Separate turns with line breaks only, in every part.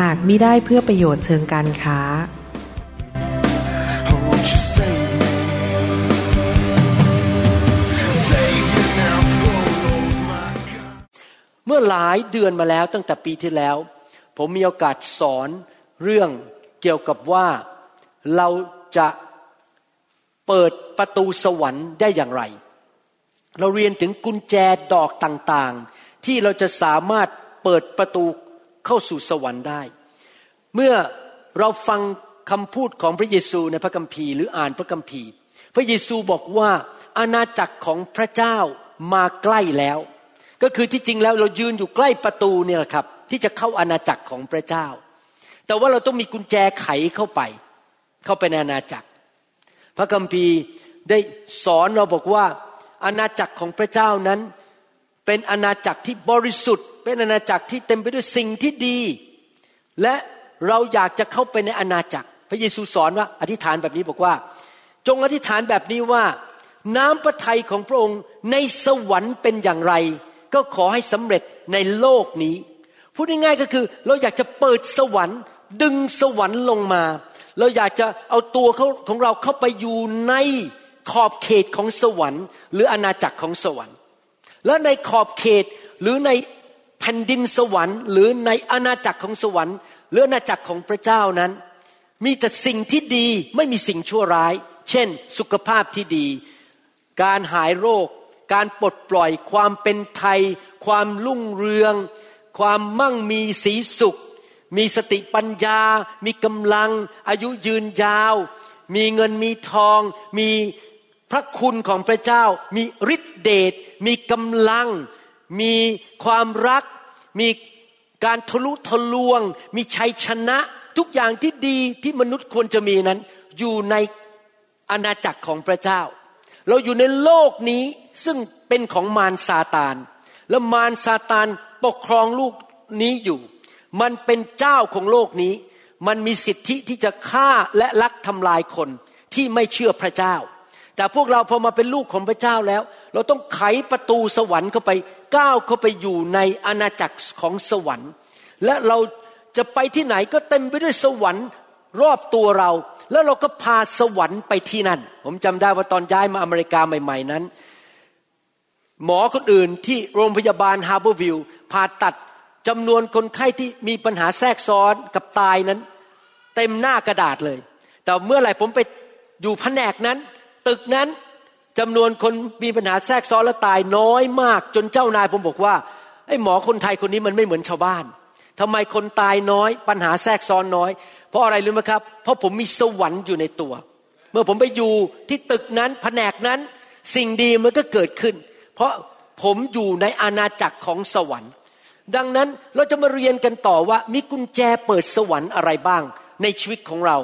หากมิได้เพื่อประโยชน์เชิงการค้า
Oh, save me? Save me now, oh
เมื่อหลายเดือนมาแล้วตั้งแต่ปีที่แล้ว ผมมีโอกาสสอนเรื่องเกี่ยวกับว่าเราจะเปิดประตูสวรรค์ได้อย่างไร เราเรียนถึงกุญแจดอกต่างๆ ที่เราจะสามารถเปิดประตูเข้าสู่สวรรค์ได้ เมื่อเราฟังคำพูดของพระเยซูในพระคัมภีร์หรืออ่านพระคัมภีร์ พระเยซูบอกว่าอาณาจักรของพระเจ้ามาใกล้แล้ว ก็คือที่จริงแล้วเรายืนอยู่ใกล้ประตูเนี่ยครับ ที่จะเข้าอาณาจักรของพระเจ้า แต่ว่าเราต้องมีกุญแจไขเข้าไป เข้าไปในอาณาจักร พระคัมภีร์ได้สอนเราบอกว่าอาณาจักรของพระเจ้านั้น เป็นอาณาจักรที่บริสุทธิ์ เป็นอาณาจักรที่เต็มไปด้วยสิ่งที่ดี และ เราอยากจะเข้าไปในอาณาจักร พระเยซูสอนว่าอธิษฐานแบบนี้บอกว่า จงอธิษฐานแบบนี้ว่า น้ำพระทัยของพระองค์ในสวรรค์เป็นอย่างไร ก็ขอให้สำเร็จในโลกนี้ พูดง่ายๆก็คือ เราอยากจะเปิดสวรรค์ ดึงสวรรค์ลงมา เราอยากจะเอาตัวเขาของเราเข้าไปอยู่ในขอบเขตของสวรรค์ หรืออาณาจักรของสวรรค์ และในขอบเขตหรือในแผ่นดินสวรรค์ หรือในอาณาจักรของสวรรค์ หรืออาณาจักรของพระเจ้านั้น มีแต่สิ่งที่ดีไม่มีสิ่งชั่วร้าย เช่น สุขภาพที่ดี การหายโรค การปลดปล่อยความเป็นไทย ความรุ่งเรือง ความมั่งมีสีสุข มีสติปัญญา มีกำลัง อายุยืนยาว มีเงินมีทอง มีพระคุณของพระเจ้า มีฤทธิเดชมีกำลัง มีความรัก มี การทะลุทะลวง มีชัยชนะทุกอย่างที่ดีที่มนุษย์ควรจะมีนั้น อยู่ในอาณาจักรของพระเจ้า เราอยู่ในโลกนี้ซึ่งเป็นของมารซาตาน และมารซาตานปกครองลูกนี้อยู่ มันเป็นเจ้าของโลกนี้ มันมีสิทธิที่จะฆ่าและลักทำลายคนที่ไม่เชื่อพระเจ้า แต่พวกเราพอมาเป็นลูกของพระเจ้าแล้ว เราต้องไขประตูสวรรค์เข้าไปก้าวเข้าไปอยู่ในอาณาจักรของสวรรค์ และเราจะไปที่ไหนก็เต็มไปด้วยสวรรค์รอบตัวเรา แล้วเราก็พาสวรรค์ไปที่นั่น ผมจำได้ว่าตอนย้ายมาอเมริกาใหม่ ๆนั้น หมอคนอื่นที่โรงพยาบาล Harborview ผ่าตัดจำนวนคนไข้ที่มีปัญหาแทรกซ้อนกับตายนั้น เต็มหน้ากระดาษเลย แต่เมื่อไหร่ผมไปอยู่แผนกนั้น ตึกนั้นจำนวนคนมีปัญหาแทรกซ้อนและตายน้อยมาก จนเจ้านายผมบอกว่าไอ้หมอคนไทยคนนี้มันไม่เหมือนชาวบ้านทำไมคนตายน้อยปัญหาแทรกซ้อนน้อย เพราะอะไรรู้ไหมครับ เพราะผมมีสวรรค์อยู่ในตัว เมื่อผมไปอยู่ที่ตึกนั้นแผนกนั้นสิ่งดีมันก็เกิดขึ้น เพราะผมอยู่ในอาณาจักรของสวรรค์ ดังนั้นเราจะมาเรียนกันต่อว่ามีกุญแจเปิดสวรรค์อะไรบ้าง ในชีวิตของเรา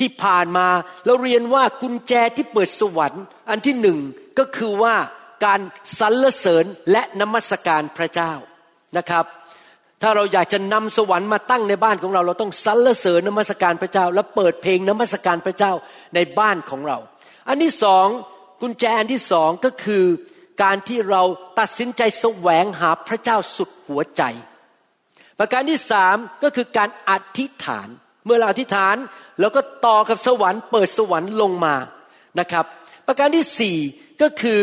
ที่ผ่านมาเราเรียนว่ากุญแจที่เปิดสวรรค์ อันที่หนึ่งก็คือว่าการสรรเสริญและนมัสการพระเจ้านะครับ ถ้าเราอยากจะนำสวรรค์มาตั้งในบ้านของเรา เราต้องสรรเสริญนมัสการพระเจ้า และเปิดเพลงนมัสการพระเจ้าในบ้านของเรา อันที่สองกุญแจอันที่สองก็คือการที่เราตัดสินใจแสวงหาพระเจ้าสุดหัวใจ ประการที่สามก็คือการอธิษฐาน เมื่อเราอธิษฐานเราก็ต่อกับสวรรค์เปิดสวรรค์ลงมานะครับ ประการที่สี่ก็คือ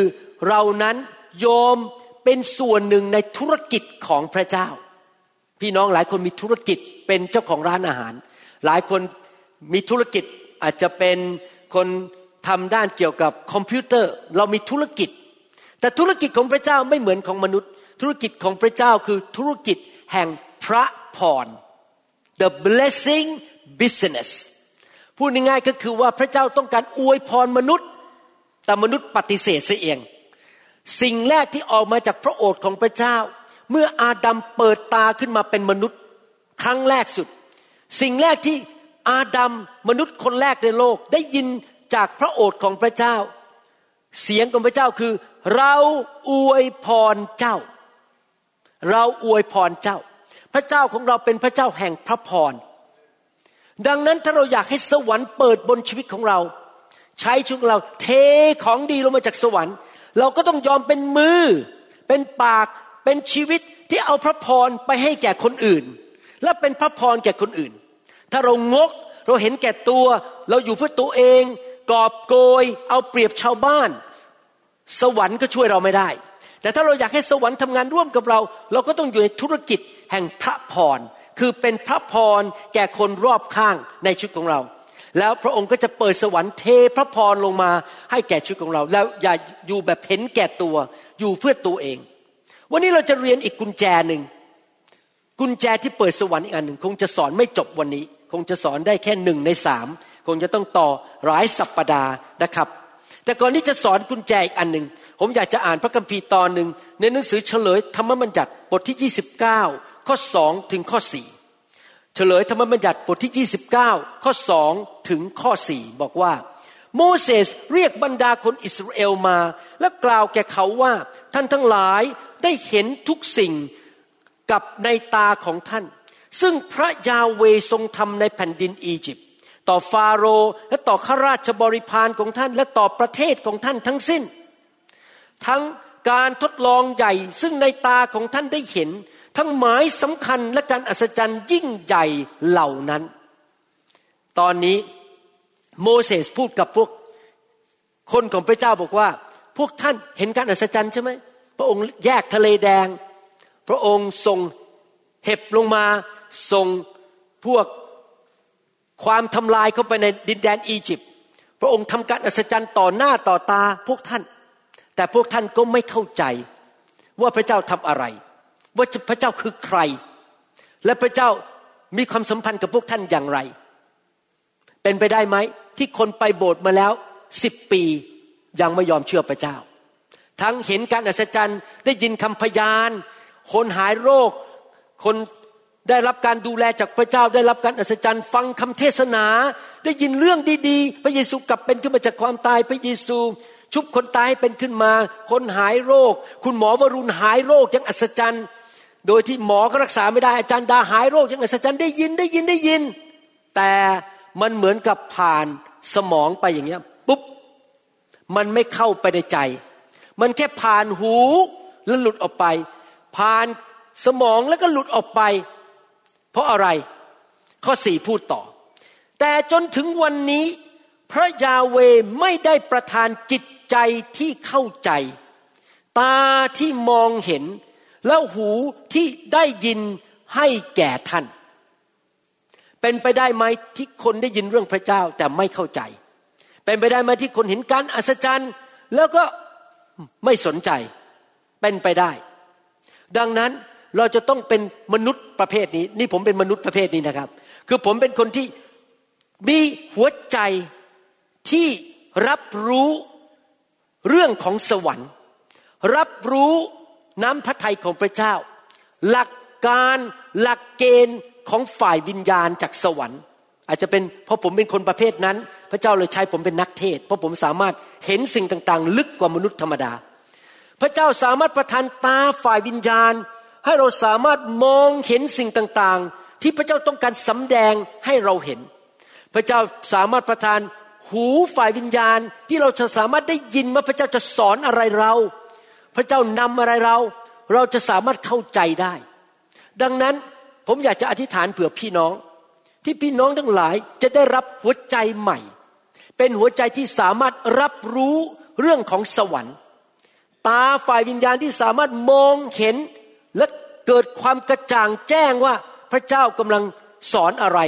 เรานั้นโยมเป็นส่วนหนึ่งในธุรกิจของพระเจ้า พี่น้องหลายคนมีธุรกิจเป็นเจ้าของร้านอาหาร หลายคนมีธุรกิจอาจจะเป็นคนทำด้านเกี่ยวกับคอมพิวเตอร์ เรามีธุรกิจ แต่ธุรกิจของพระเจ้าไม่เหมือนของมนุษย์ ธุรกิจของพระเจ้าคือธุรกิจแห่งพระพร the blessing business พูดง่ายๆก็คือว่าพระเจ้าต้องการอวยพรมนุษย์ แต่มนุษย์ปฏิเสธเสียเอง สิ่งแรกที่ออกมาจากพระโอษฐ์ของพระเจ้า เมื่ออาดัมเปิดตาขึ้นมาเป็นมนุษย์ ครั้งแรกสุด สิ่งแรกที่อาดัมมนุษย์คนแรกในโลกได้ยินจากพระโอษฐ์ของพระเจ้า เสียงของพระเจ้าคือ เราอวยพรเจ้า เราอวยพรเจ้า พระเจ้าของเราเป็นพระเจ้าแห่งพระพร ดังนั้นถ้าเราอยากให้สวรรค์เปิดบนชีวิตของเรา ใช้ชีวิตของเราเทของดีลงมาจากสวรรค์ เราก็ต้องยอมเป็นมือ เป็นปากเป็นชีวิตที่เอาพระพรไปให้แก่คนอื่น และเป็นพระพรแก่คนอื่น ถ้าเรางกเราเห็นแก่ตัว เราอยู่เพื่อตัวเองกอบโกย เอาเปรียบชาวบ้าน สวรรค์ก็ช่วยเราไม่ได้ แต่ถ้าเราอยากให้สวรรค์ทำงานร่วมกับเรา เราก็ต้องอยู่ในธุรกิจแห่งพระพร คือเป็นพระพรแก่คนรอบข้างในชีวิตของเรา แล้วพระองค์ก็จะเปิดสวรรค์เทพระพรลงมาให้แก่ชีวิตของเรา แล้วอย่าอยู่แบบเห็นแก่ตัว อยู่เพื่อตัวเอง วันนี้เราจะเรียนอีกกุญแจหนึ่งกุญแจที่เปิดสวรรค์อีกอันหนึ่งคงจะสอนไม่จบวันนี้ คงจะสอนได้แค่หนึ่งในสามคงจะต้องต่อหลายสัปปดาห์นะครับ แต่ก่อนที่จะสอนกุญแจอีกอันหนึ่งผมอยากจะอ่านพระคัมภีร์ตอนหนึ่งในหนังสือเฉลยธรรมบัญญัติบทที่ 29 ข้อ2ถึงข้อ4เฉลยธรรมบัญญัติบทที่ 29 ข้อ2ถึงข้อ4บอกว่า โมเสสเรียกบรรดาคนอิสราเอลมา และกล่าวแก่เขาว่าท่านทั้งหลายได้เห็นทุกสิ่งกับในตาของท่าน ซึ่งพระยาเวทรงทำในแผ่นดินอียิปต์ต่อฟาโรห์และต่อข้าราชบริพารของท่าน และต่อประเทศของท่านทั้งสิ้น ทั้งการทดลองใหญ่ซึ่งในตาของท่านได้เห็น ทั้งหมายสำคัญและการอัศจรรย์ยิ่งใหญ่เหล่านั้น ตอนนี้โมเสสพูดกับพวกคนของพระเจ้าบอกว่า พวกท่านเห็นการอัศจรรย์ใช่ไหมพระองค์แยกทะเลแดง พระองค์ส่งเห็บลงมาส่งพวกความทำลายเข้าไปในดินแดนอียิปต์พระองค์ทำการอัศจรรย์ต่อหน้าต่อตาพวกท่าน แต่พวกท่านก็ไม่เข้าใจว่าพระเจ้าทำอะไร ว่าพระเจ้าคือใคร และพระเจ้ามีความสัมพันธ์กับพวกท่านอย่างไร เป็นไปได้ไหมที่คนไปโบสถ์มาแล้วสิบปียังไม่ยอมเชื่อพระเจ้า ทั้งเห็นการอัศจรรย์ได้ยินคำพยานคนหายโรค คนได้รับการดูแลจากพระเจ้า ได้รับการอัศจรรย์ ฟังคำเทศนา ได้ยินเรื่องดีๆ พระเยซูกลับเป็นขึ้นมาจากความตายพระเยซูชุบคนตายให้เป็นขึ้นมา คนหายโรค คุณหมอวรุณหายโรคยังอัศจรรย์ โดยที่หมอก็รักษาไม่ได้อาจารย์ดาหายโรคยังไงอัศจรรย์ได้ยินได้ยินได้ยิน แต่มันเหมือนกับผ่านสมองไปอย่างเงี้ยปุ๊บมันไม่เข้าไปในใจ มันแค่ผ่านหูแล้วหลุดออกไป ผ่านสมองแล้วก็หลุดออกไป เพราะอะไร ข้อสี่พูดต่อ แต่จนถึงวันนี้ พระยาเวไม่ได้ประทานจิตใจที่เข้าใจ ตาที่มองเห็น แล้วหูที่ได้ยินให้แก่ท่าน เป็นไปได้ไหมที่คนได้ยินเรื่องพระเจ้าแต่ไม่เข้าใจ เป็นไปได้ไหมที่คนเห็นการอัศจรรย์ แล้วก็ไม่สนใจ เป็นไปได้ ดังนั้นเราจะต้องเป็นมนุษย์ประเภทนี้ นี่ผมเป็นมนุษย์ประเภทนี้นะครับ คือผมเป็นคนที่มีหัวใจที่รับรู้เรื่องของสวรรค์ รับรู้ น้ำพระทัยของพระเจ้า หลักการหลักเกณฑ์ของฝ่ายวิญญาณจากสวรรค์ อาจจะเป็นเพราะผมเป็นคนประเภทนั้น พระเจ้าเลยใช้ผมเป็นนักเทศ เพราะผมสามารถเห็นสิ่งต่างๆ ลึกกว่ามนุษย์ธรรมดา พระเจ้าสามารถประทานตาฝ่ายวิญญาณ ให้เราสามารถมองเห็นสิ่งต่างๆ ที่พระเจ้าต้องการสำแดงให้เราเห็น พระเจ้าสามารถประทานหูฝ่ายวิญญาณที่เราจะสามารถได้ยินว่าพระเจ้าจะสอนอะไรเรา พระเจ้านำอะไรเรา เราจะสามารถเข้าใจได้ ดังนั้นผมอยากจะอธิษฐานเผื่อพี่น้อง ที่พี่น้องทั้งหลายจะได้รับหัวใจใหม่ เป็นหัวใจที่สามารถรับรู้เรื่องของสวรรค์ ตาฝ่ายวิญญาณที่สามารถมองเห็น และเกิดความกระจ่างแจ้งว่าพระเจ้ากำลังสอนอะไร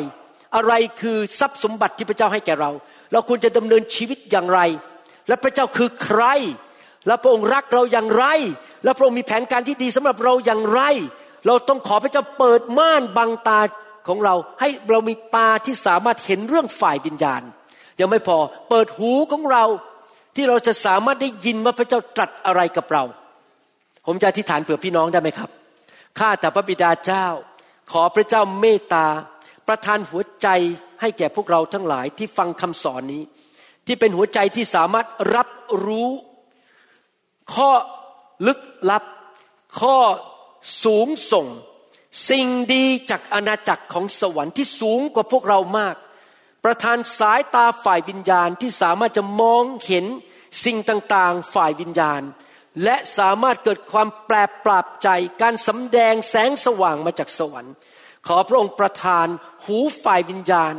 อะไรคือทรัพย์สมบัติที่พระเจ้าให้แก่เรา เราควรจะดำเนินชีวิตอย่างไร และพระเจ้าคือใคร และพระองค์รักเราอย่างไร และพระองค์มีแผนการที่ดีสำหรับเราอย่างไร เราต้องขอพระเจ้าเปิดม่านบังตาของเรา ให้เรามีตาที่สามารถเห็นเรื่องฝ่ายวิญญาณ ยังไม่พอเปิดหูของเราที่เราจะสามารถได้ยินว่าพระเจ้าตรัสอะไรกับเรา ผมจะอธิษฐานเผื่อพี่น้องได้ไหมครับข้าแต่พระบิดาเจ้า ขอพระเจ้าเมตตา ประทานหัวใจให้แก่พวกเราทั้งหลายที่ฟังคำสอนนี้ ที่เป็นหัวใจที่สามารถรับรู้ ข้อลึกลับ ข้อสูงส่ง สิ่งดีจากอาณาจักรของสวรรค์ที่สูงกว่าพวกเรามาก ประทานสายตาฝ่ายวิญญาณที่สามารถจะมองเห็นสิ่งต่างๆฝ่ายวิญญาณ และสามารถเกิดความแปลปราบใจการสำแดงแสงสว่างมาจากสวรรค์ ขอพระองค์ประทานหูฝ่ายวิญญาณ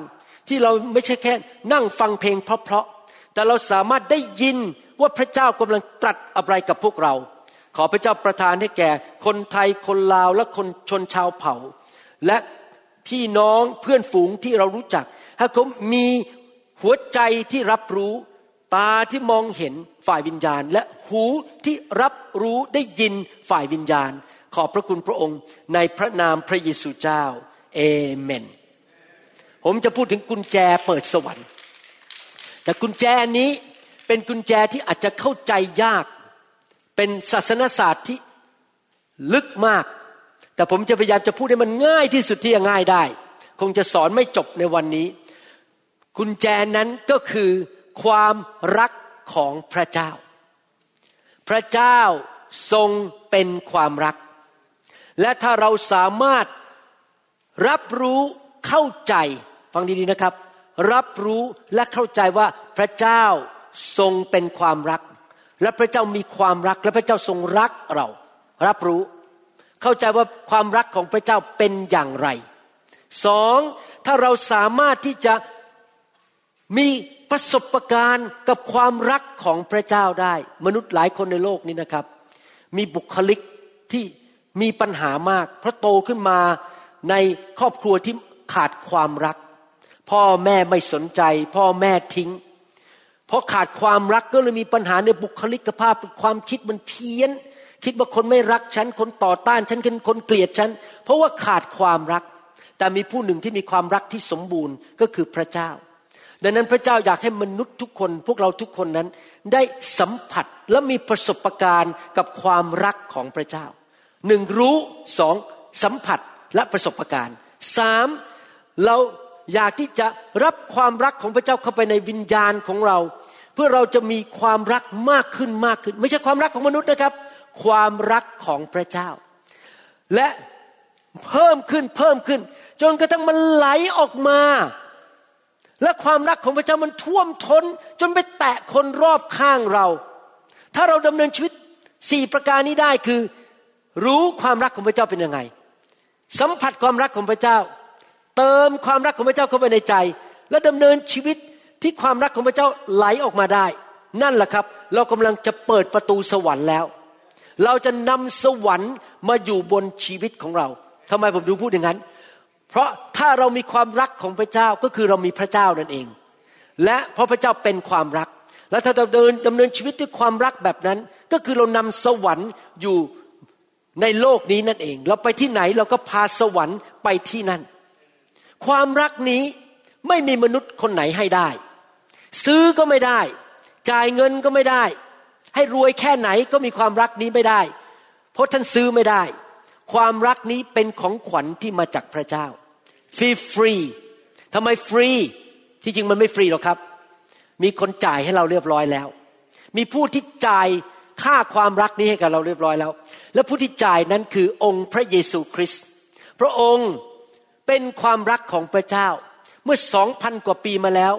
ที่เราไม่ใช่แค่นั่งฟังเพลงเพราะๆแต่เราสามารถได้ยิน ว่าพระเจ้ากำลังตรัสอะไรกับพวกเรา ขอพระเจ้าประทานให้แก่คนไทยคนลาวและคนชนชาวเผ่า และพี่น้องเพื่อนฝูงที่เรารู้จักให้เขามีหัวใจที่รับรู้ ตาที่มองเห็นฝ่ายวิญญาณ และหูที่รับรู้ได้ยินฝ่ายวิญญาณ ขอบพระคุณพระองค์ในพระนามพระเยซูเจ้าเอเมน ผมจะพูดถึงกุญแจเปิดสวรรค์ แต่กุญแจนี้ เป็นกุญแจที่อาจจะเข้าใจยาก เป็นศาสนศาสตร์ที่ลึกมาก แต่ผมจะพยายามจะพูดให้มันง่ายที่สุดที่จะง่ายได้ คงจะสอนไม่จบในวันนี้ กุญแจนั้นก็คือความรักของพระเจ้า พระเจ้าทรงเป็นความรัก และถ้าเราสามารถรับรู้เข้าใจ ฟังดีๆนะครับ รับรู้และเข้าใจว่าพระเจ้า ทรงเป็นความรัก และพระเจ้ามีความรักและพระเจ้าทรงรักเรา รับรู้ เข้าใจว่าความรักของพระเจ้าเป็นอย่างไรสองถ้าเราสามารถที่จะมีประสบการณ์กับความรักของพระเจ้าได้ มนุษย์หลายคนในโลกนี้นะครับ มีบุคลิกที่มีปัญหามาก เพราะโตขึ้นมาในครอบครัวที่ขาดความรัก พ่อแม่ไม่สนใจ พ่อแม่ทิ้ง เพราะขาดความรักก็เลยมีปัญหาในบุคลิกภาพความคิดมันเพี้ยน คิดว่าคนไม่รักฉัน คนต่อต้านฉันคนเกลียดฉัน เพราะว่าขาดความรัก แต่มีผู้หนึ่งที่มีความรักที่สมบูรณ์ก็คือพระเจ้า ดังนั้นพระเจ้าอยากให้มนุษย์ทุกคน พวกเราทุกคนนั้น ได้สัมผัสและมีประสบการณ์กับความรักของพระเจ้าหนึ่งรู้สองสัมผัสและประสบการณ์สามเรา อยากที่จะรับความรักของพระเจ้าเข้าไปในวิญญาณของเรา เพื่อเราจะมีความรักมากขึ้นมากขึ้น ไม่ใช่ความรักของมนุษย์นะครับ ความรักของพระเจ้า และเพิ่มขึ้นเพิ่มขึ้น จนกระทั่งมันไหลออกมา และความรักของพระเจ้ามันท่วมทน้น จนไปแตะคนรอบข้างเรา ถ้าเราดำเนินชีวิตสี่ประการนี้ได้คือ รู้ความรักของพระเจ้าเป็นยังไง สัมผัสความรักของพระเจ้า เติมความรักของพระเจ้าเข้าไปในใจ และดำเนินชีวิตที่ความรักของพระเจ้าไหลออกมาได้ นั่นแหละครับ เรากำลังจะเปิดประตูสวรรค์แล้ว เราจะนำสวรรค์มาอยู่บนชีวิตของเราทำไมผมดูพูดอย่างนั้น เพราะถ้าเรามีความรักของพระเจ้าก็คือเรามีพระเจ้านั่นเอง และเพราะพระเจ้าเป็นความรัก และถ้าเราเดินดำเนินชีวิตด้วยความรักแบบนั้น ก็คือเรานำสวรรค์อยู่ในโลกนี้นั่นเอง เราไปที่ไหนเราก็พาสวรรค์ไปที่นั่น ความรักนี้ไม่มีมนุษย์คนไหนให้ได้ ซื้อก็ไม่ได้ จ่ายเงินก็ไม่ได้ ให้รวยแค่ไหนก็มีความรักนี้ไม่ได้ เพราะท่านซื้อไม่ได้ ความรักนี้เป็นของขวัญที่มาจากพระเจ้าฟรีฟรีทำไมฟรีที่จริงมันไม่ฟรีหรอกครับ มีคนจ่ายให้เราเรียบร้อยแล้ว มีผู้ที่จ่ายค่าความรักนี้ให้กับเราเรียบร้อยแล้ว และผู้ที่จ่ายนั้นคือองค์พระเยซูคริสต์พระองค์ เป็นความรักของพระเจ้า เมื่อสองพันกว่าปีมาแล้ว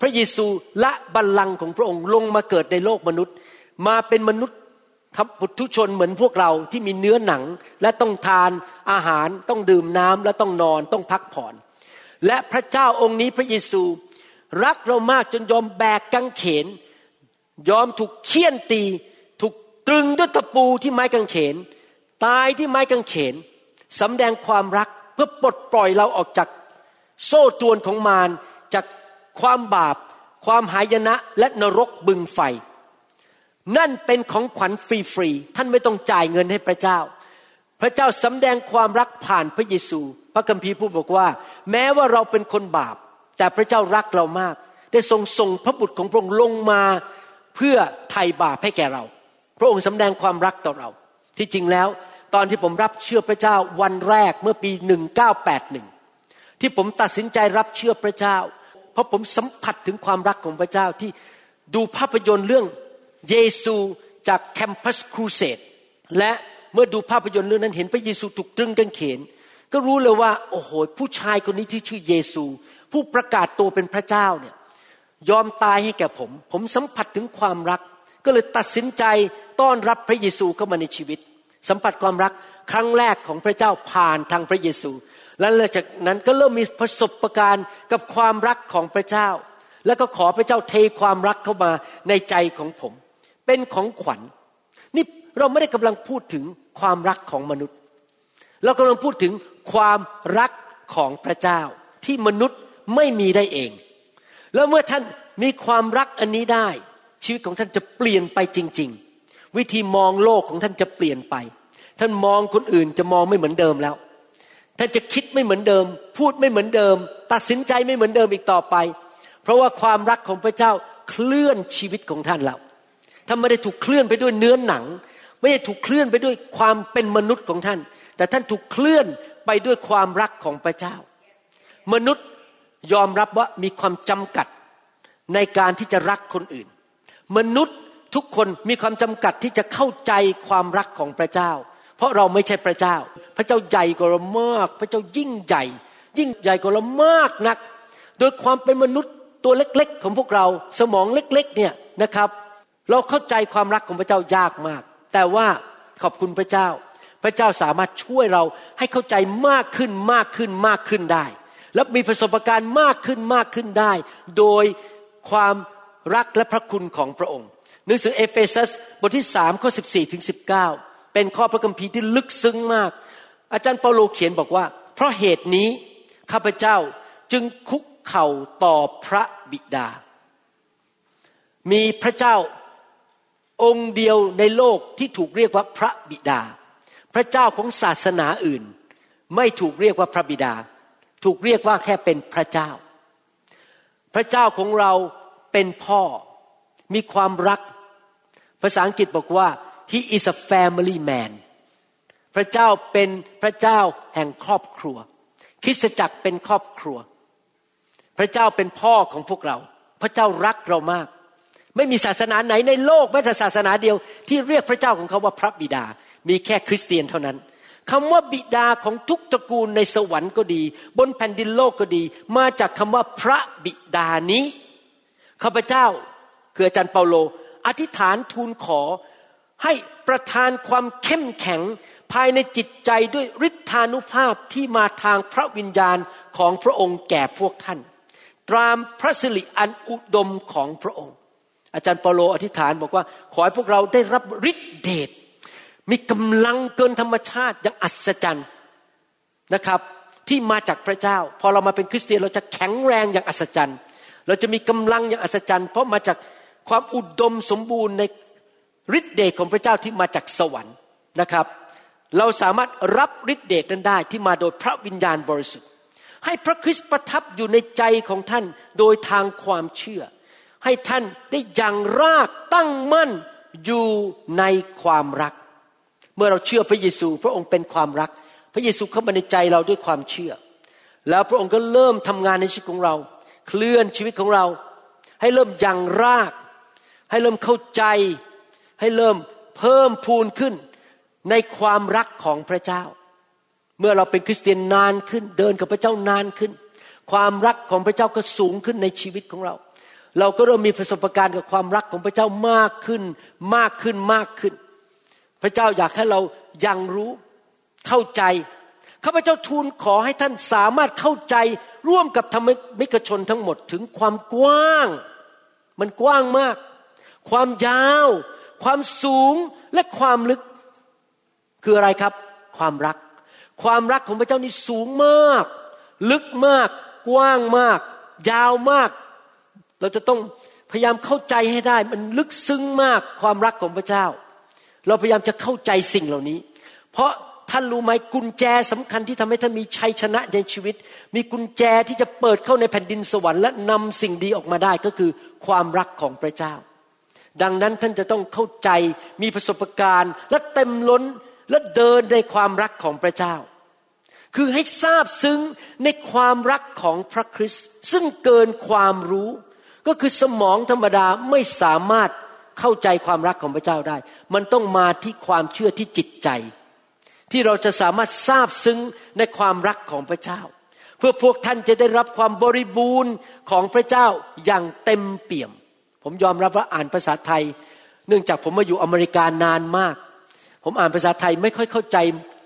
พระเยซูละบัลลังก์ของพระองค์ลงมาเกิดในโลกมนุษย์ มาเป็นมนุษย์ทับุตุชนเหมือนพวกเราที่มีเนื้อหนังและต้องทานอาหารต้องดื่มน้ำและต้องนอนต้องพักผ่อน และพระเจ้าองค์นี้พระเยซู รักเรามากจนยอมแบกกังเขน ยอมถูกเคี่ยนตี ถูกตรึงด้วยตะปูที่ไม้กางเขน ตายที่ไม้กางเขนสำแดงความรัก เพื่อปลดปล่อยเราออกจากโซ่ตรวนของมารจากความบาป ความหายนะและนรกบึงไฟ นั่นเป็นของขวัญฟรีๆท่านไม่ต้องจ่ายเงินให้พระเจ้า พระเจ้าสำแดงความรักผ่านพระเยซู พระคัมภีร์พูดบอกว่า แม้ว่าเราเป็นคนบาป แต่พระเจ้ารักเรามากได้ทรงส่งพระบุตรของพระองค์ลงมาเพื่อไถ่บาปให้แก่เรา พระองค์สำแดงความรักต่อเรา ที่จริงแล้ว ตอนที่ผมรับเชื่อพระเจ้าวันแรกเมื่อปี 1981 ที่ผมตัดสินใจรับเชื่อพระเจ้า เพราะผมสัมผัสถึงความรักของพระเจ้าที่ดูภาพยนตร์เรื่องเยซูจากแคมปัสครูเสดและเมื่อดูภาพยนตร์เรื่องนั้นเห็นพระเยซูถูกตรึงกางเขน ก็รู้เลยว่าโอ้โหผู้ชายคนนี้ที่ชื่อเยซู ผู้ประกาศตัวเป็นพระเจ้าเนี่ยยอมตายให้แก่ผม ผมสัมผัสถึงความรัก ก็เลยตัดสินใจต้อนรับพระเยซูเข้ามาในชีวิต สัมผัสความรักครั้งแรกของพระเจ้าผ่านทางพระเยซู และหลังจากนั้นก็เริ่มมีประสบการณ์กับความรักของพระเจ้า แล้วก็ขอพระเจ้าเทความรักเข้ามาในใจของผม เป็นของขวัญนี่เราไม่ได้กำลังพูดถึงความรักของมนุษย์ เรากำลังพูดถึงความรักของพระเจ้า ที่มนุษย์ไม่มีได้เอง แล้วเมื่อท่านมีความรักอันนี้ได้ ชีวิตของท่านจะเปลี่ยนไปจริง วิธีมองโลกของท่านจะเปลี่ยนไป ท่านมองคนอื่นจะมองไม่เหมือนเดิมแล้ว ท่านจะคิดไม่เหมือนเดิม พูดไม่เหมือนเดิม ตัดสินใจไม่เหมือนเดิมอีกต่อไป เพราะว่าความรักของพระเจ้าเคลื่อนชีวิตของท่านแล้วท่านไม่ได้ถูกเคลื่อนไปด้วยเนื้อหนัง ไม่ได้ถูกเคลื่อนไปด้วยความเป็นมนุษย์ของท่าน แต่ท่านถูกเคลื่อนไปด้วยความรักของพระเจ้า มนุษย์ยอมรับว่ามีความจำกัดในการที่จะรักคนอื่น มนุษย์ ทุกคนมีความจำกัดที่จะเข้าใจความรักของพระเจ้า เพราะเราไม่ใช่พระเจ้า พระเจ้าใหญ่กว่าเรามาก พระเจ้ายิ่งใหญ่ ยิ่งใหญ่กว่าเรามากนัก โดยความเป็นมนุษย์ตัวเล็กๆ ของพวกเราสมองเล็กๆเนี่ยนะครับ เราเข้าใจความรักของพระเจ้ายากมาก แต่ว่าขอบคุณพระเจ้า พระเจ้าสามารถช่วยเราให้เข้าใจมากขึ้นมากขึ้นมากขึ้นได้ และมีประสบการณ์มากขึ้นมากขึ้นได้ โดยความรักและพระคุณของพระองค์ หนังสือเอเฟซัสบทที่สามข้อสิบสี่ถึงสิบเก้าเป็นข้อพระคัมภีร์ที่ลึกซึ้งมาก อาจารย์เปาโลเขียนบอกว่า เพราะเหตุนี้ข้าพเจ้าจึงคุกเข่าต่อพระบิดา มีพระเจ้าองค์เดียวในโลกที่ถูกเรียกว่าพระบิดา พระเจ้าของศาสนาอื่น ไม่ถูกเรียกว่าพระบิดา ถูกเรียกว่าแค่เป็นพระเจ้า พระเจ้าของเราเป็นพ่อมีความรัก ภาษาอังกฤษบอกว่า he is a family man พระเจ้าเป็นพระเจ้าแห่งครอบครัว คริสตจักรเป็นครอบครัว พระเจ้าเป็นพ่อของพวกเรา พระเจ้ารักเรามาก ไม่มีศาสนาไหนในโลกแม้แต่ศาสนาเดียว ที่เรียกพระเจ้าของเขาว่าพระบิดา มีแค่คริสเตียนเท่านั้นคำว่าบิดาของทุกตระกูลในสวรรค์ก็ดี บนแผ่นดินโลกก็ดี มาจากคำว่าพระบิดานี้ข้าพเจ้าคืออาจารย์เปาโล อธิษฐานทูลขอให้ประทานความเข้มแข็งภายในจิตใจด้วยฤทธานุภาพที่มาทางพระวิญญาณของพระองค์แก่พวกท่าน ตามพระสิริอันอุดมของพระองค์ อาจารย์เปาโลอธิษฐานบอกว่าขอให้พวกเราได้รับฤทธิเดชมีกำลังเกินธรรมชาติอย่างอัศจรรย์นะครับ ที่มาจากพระเจ้า พอเรามาเป็นคริสเตียนเราจะแข็งแรงอย่างอัศจรรย์ เราจะมีกำลังอย่างอัศจรรย์ เพราะมาจาก ความอุดมสมบูรณ์ในฤทธิเดชของพระเจ้าที่มาจากสวรรค์นะครับ เราสามารถรับฤทธิเดชนั้นได้ที่มาโดยพระวิญญาณบริสุทธิ์ ให้พระคริสต์ประทับอยู่ในใจของท่านโดยทางความเชื่อ ให้ท่านได้ยังรากตั้งมั่นอยู่ในความรัก เมื่อเราเชื่อพระเยซู พระองค์เป็นความรัก พระเยซูเข้ามาในใจเราด้วยความเชื่อ แล้วพระองค์ก็เริ่มทำงานในชีวิตของเรา เคลื่อนชีวิตของเรา ให้เริ่มยังราก ให้เริ่มเข้าใจ ให้เริ่มเพิ่มพูนขึ้นในความรักของพระเจ้า เมื่อเราเป็นคริสเตียนนานขึ้น เดินกับพระเจ้านานขึ้น ความรักของพระเจ้าก็สูงขึ้นในชีวิตของเรา เราก็เริ่มมีประสบการณ์กับความรักของพระเจ้ามากขึ้น มากขึ้นมากขึ้น พระเจ้าอยากให้เรายังรู้เข้าใจข้าพเจ้าทูลขอให้ท่านสามารถเข้าใจร่วมกับธรรมิกชนทั้งหมดถึงความกว้าง มันกว้างมาก ความยาว ความสูงและความลึก คืออะไรครับ ความรัก ความรักของพระเจ้านี่สูงมาก ลึกมาก กว้างมาก ยาวมาก เราจะต้องพยายามเข้าใจให้ได้ มันลึกซึ้งมากความรักของพระเจ้า เราพยายามจะเข้าใจสิ่งเหล่านี้ เพราะท่านรู้ไหมกุญแจสำคัญที่ทำให้ท่านมีชัยชนะในชีวิต มีกุญแจที่จะเปิดเข้าในแผ่นดินสวรรค์และนำสิ่งดีออกมาได้ก็คือความรักของพระเจ้า ดังนั้นท่านจะต้องเข้าใจมีประสบการณ์ และเต็มล้นและเดินในความรักของพระเจ้า คือให้ทราบซึ้งในความรักของพระคริสต์ซึ่งเกินความรู้ ก็คือสมองธรรมดาไม่สามารถเข้าใจความรักของพระเจ้าได้ มันต้องมาที่ความเชื่อที่จิตใจ ที่เราจะสามารถทราบซึ้งในความรักของพระเจ้า เพื่อพวกท่านจะได้รับความบริบูรณ์ของพระเจ้าอย่างเต็มเปี่ยม ผมยอมรับว่าอ่านภาษาไทย เนื่องจากผมมาอยู่อเมริกานานมาก ผมอ่านภาษาไทยไม่ค่อยเข้าใจ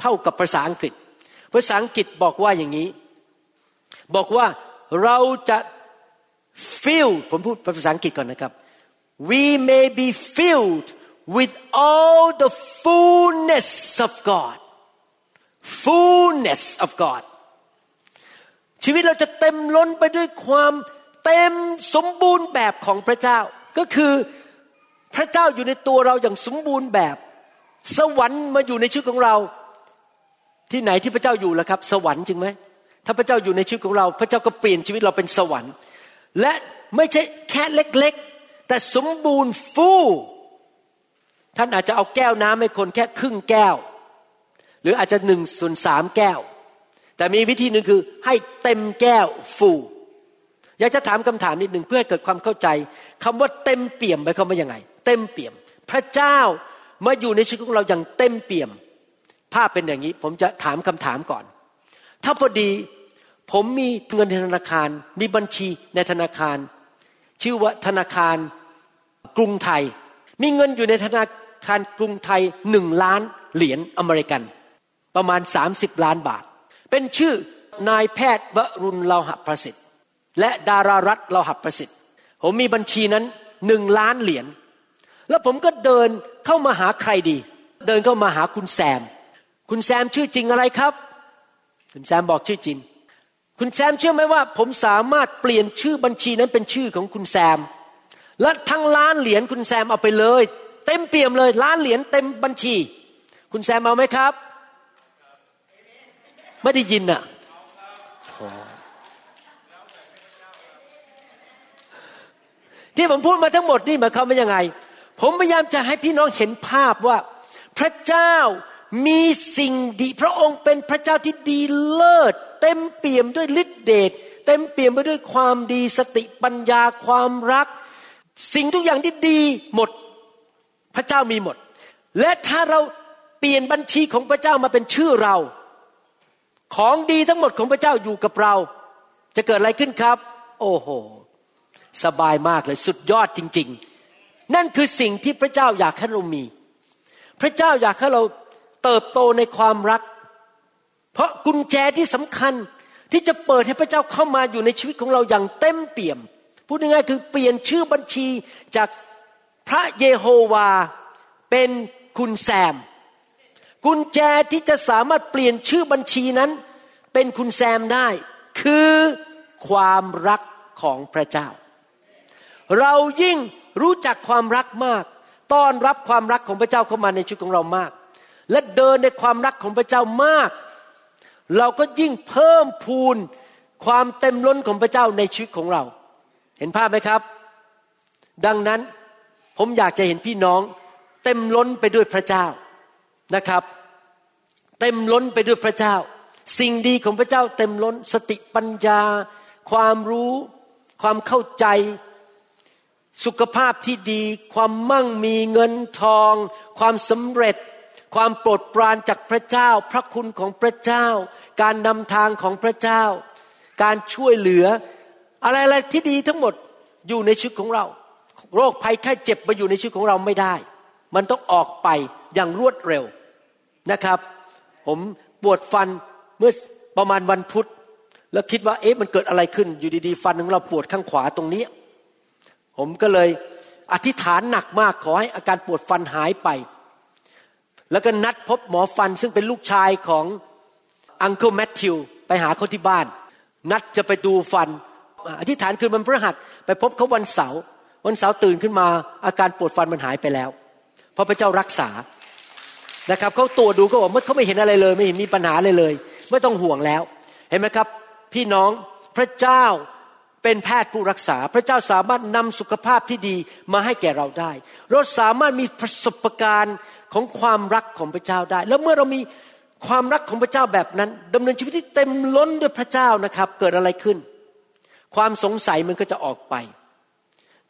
เท่ากับภาษาอังกฤษ ภาษาอังกฤษบอกว่าอย่างนี้ บอกว่าเราจะ fill ผมพูดภาษาอังกฤษก่อนนะครับ we may be filled with all the fullness of God fullness of God ชีวิตเราจะเต็มล้นไปด้วยความ เต็มสมบูรณ์แบบของพระเจ้า ก็คือพระเจ้าอยู่ในตัวเราอย่างสมบูรณ์แบบ สวรรค์มาอยู่ในชีวิตของเรา ที่ไหนที่พระเจ้าอยู่ล่ะครับ สวรรค์จริงไหมถ้าพระเจ้าอยู่ในชีวิตของเรา พระเจ้าก็เปลี่ยนชีวิตเราเป็นสวรรค์ และไม่ใช่แค่เล็กๆ แต่สมบูรณ์ฟูท่านอาจจะเอาแก้วน้ำให้คนแค่ครึ่งแก้ว หรืออาจจะหนึ่งส่วนสามแก้ว แต่มีวิธีหนึ่งคือให้เต็มแก้วฟู อยากจะถามคำถามนิดหนึ่งเพื่อให้เกิดความเข้าใจคำว่าเต็มเปี่ยมหมายความว่ายังไง เต็มเปี่ยม พระเจ้ามาอยู่ในชีวิตของเราอย่างเต็มเปี่ยม ภาพเป็นอย่างนี้ ผมจะถามคำถามก่อน ถ้าพอดีผมมีเงินในธนาคาร มีบัญชีในธนาคาร ชื่อว่าธนาคารกรุงไทย มีเงินอยู่ในธนาคารกรุงไทยหนึ่งล้านเหรียญอเมริกัน ประมาณ 30 ล้านบาท เป็นชื่อนายแพทย์วรุณเลาหะประสิทธิ์ และดารารัตน์เลาหะประสิทธิ์ ผมมีบัญชีนั้นหนึ่งล้านเหรียญแล้วผมก็เดินเข้ามาหาใครดี เดินเข้ามาหาคุณแซม คุณแซมชื่อจริงอะไรครับ คุณแซมบอกชื่อจริง คุณแซมเชื่อไหมว่า ผมสามารถเปลี่ยนชื่อบัญชีนั้นเป็นชื่อของคุณแซม และทั้งล้านเหรียญคุณแซมเอาไปเลย เต็มเปี่ยมเลยล้านเหรียญเต็มบัญชี คุณแซมเอาไหมครับ ไม่ได้ยินอะ ที่ผมพูดมาทั้งหมดนี่หมายความว่ายังไง ผมพยายามจะให้พี่น้องเห็นภาพว่า พระเจ้ามีสิ่งดีพระองค์เป็นพระเจ้าที่ดีเลิศ เต็มเปี่ยมด้วยฤทธิเดชเต็มเปี่ยมไปด้วยความดีสติปัญญาความรัก สิ่งทุกอย่างที่ดีหมด พระเจ้ามีหมด และถ้าเราเปลี่ยนบัญชีของพระเจ้ามาเป็นชื่อเรา ของดีทั้งหมดของพระเจ้าอยู่กับเรา จะเกิดอะไรขึ้นครับ โอ้โห สบายมากเลยสุดยอดจริง ๆ นั่นคือสิ่งที่พระเจ้าอยากให้เรามี พระเจ้าอยากให้เราเติบโตในความรัก เพราะกุญแจที่สำคัญที่จะเปิดให้พระเจ้าเข้ามาอยู่ในชีวิตของเราอย่างเต็มเปี่ยม พูดง่ายๆคือเปลี่ยนชื่อบัญชีจากพระเยโฮวาเป็นคุณแซม กุญแจที่จะสามารถเปลี่ยนชื่อบัญชีนั้น เป็นคุณแซมได้ คือความรักของพระเจ้า เรายิ่งรู้จักความรักมาก ต้อนรับความรักของพระเจ้าเข้ามาในชีวิตของเรามาก และเดินในความรักของพระเจ้ามาก เราก็ยิ่งเพิ่มพูนความเต็มล้นของพระเจ้าในชีวิตของเรา เห็นภาพไหมครับ ดังนั้นผมอยากจะเห็นพี่น้อง เต็มล้นไปด้วยพระเจ้านะครับ เต็มล้นไปด้วยพระเจ้า สิ่งดีของพระเจ้าเต็มล้นสติปัญญา ความรู้ ความเข้าใจ สุขภาพที่ดี ความมั่งมีเงินทอง ความสำเร็จ ความโปรดปรานจากพระเจ้า พระคุณของพระเจ้า การนำทางของพระเจ้า การช่วยเหลือ อะไรๆที่ดีทั้งหมดอยู่ในชีวิตของเรา โรคภัยแค่เจ็บมาอยู่ในชีวิตของเราไม่ได้ มันต้องออกไปอย่างรวดเร็วนะครับ ผมปวดฟันเมื่อประมาณวันพุธ แล้วคิดว่าเอ๊ะมันเกิดอะไรขึ้นอยู่ดีๆ ฟันของเราปวดข้างขวาตรงนี้ ผมก็เลยอธิษฐานหนักมากขอให้อาการปวดฟันหายไป แล้วก็นัดพบหมอฟันซึ่งเป็นลูกชายของอังเคิลแมทธิวไปหาเขาที่บ้าน นัดจะไปดูฟัน อธิษฐานคืนมันพฤหัสไปพบเขาวันเสาร์วันเสาร์ตื่นขึ้นมา อาการปวดฟันมันหายไปแล้วเพราะพระเจ้ารักษานะครับเขาตรวจดูก็บอกเขาไม่เห็นอะไรเลย ไม่เห็นมีปัญหาเลยเลย ไม่ต้องห่วงแล้ว เห็นไหมครับ พี่น้องพระเจ้า เป็นแพทย์ผู้รักษา พระเจ้าสามารถนำสุขภาพที่ดีมาให้แก่เราได้ เราสามารถมีประสบการณ์ของความรักของพระเจ้าได้ แล้วเมื่อเรามีความรักของพระเจ้าแบบนั้นดำเนินชีวิตที่เต็มล้นด้วยพระเจ้านะครับ เกิดอะไรขึ้น ความสงสัยมันก็จะออกไป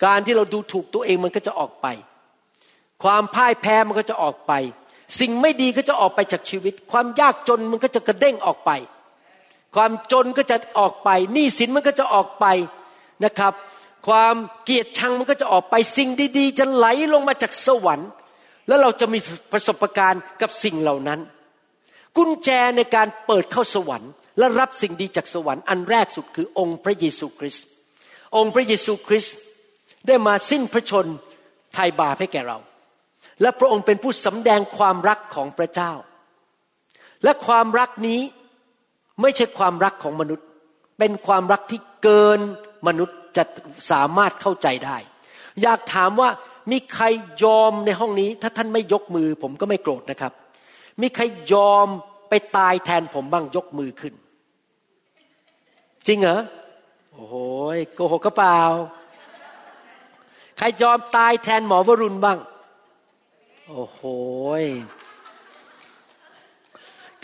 การที่เราดูถูกตัวเองมันก็จะออกไป ความพ่ายแพ้มันก็จะออกไป สิ่งไม่ดีก็จะออกไปจากชีวิต ความยากจนมันก็จะกระเด้งออกไป ความจนก็จะออกไปหนี้สินมันก็จะออกไปนะครับ ความเกียดชังมันก็จะออกไปสิ่งดีๆ จะไหลลงมาจากสวรรค์ แล้วเราจะมีประสบการณ์กับสิ่งเหล่านั้น กุญแจในการเปิดเข้าสวรรค์ และรับสิ่งดีจากสวรรค์อันแรกสุดคือองค์พระเยซูคริสต์องค์พระเยซูคริสต์ได้มาสิ้นพระชนไถ่บาปให้แก่เรา และพระองค์เป็นผู้สำแดงความรักของพระเจ้า และความรักนี้ ไม่ใช่ความรักของมนุษย์ เป็นความรักที่เกินมนุษย์จะสามารถเข้าใจได้ อยากถามว่ามีใครยอมในห้องนี้ ถ้าท่านไม่ยกมือ ผมก็ไม่โกรธนะครับ มีใครยอมไปตายแทนผมบ้างยกมือขึ้น จริงเหรอโอ้โหโกหกกระเปล่า ใครยอมตายแทนหมอวรุณบ้าง โอ้โห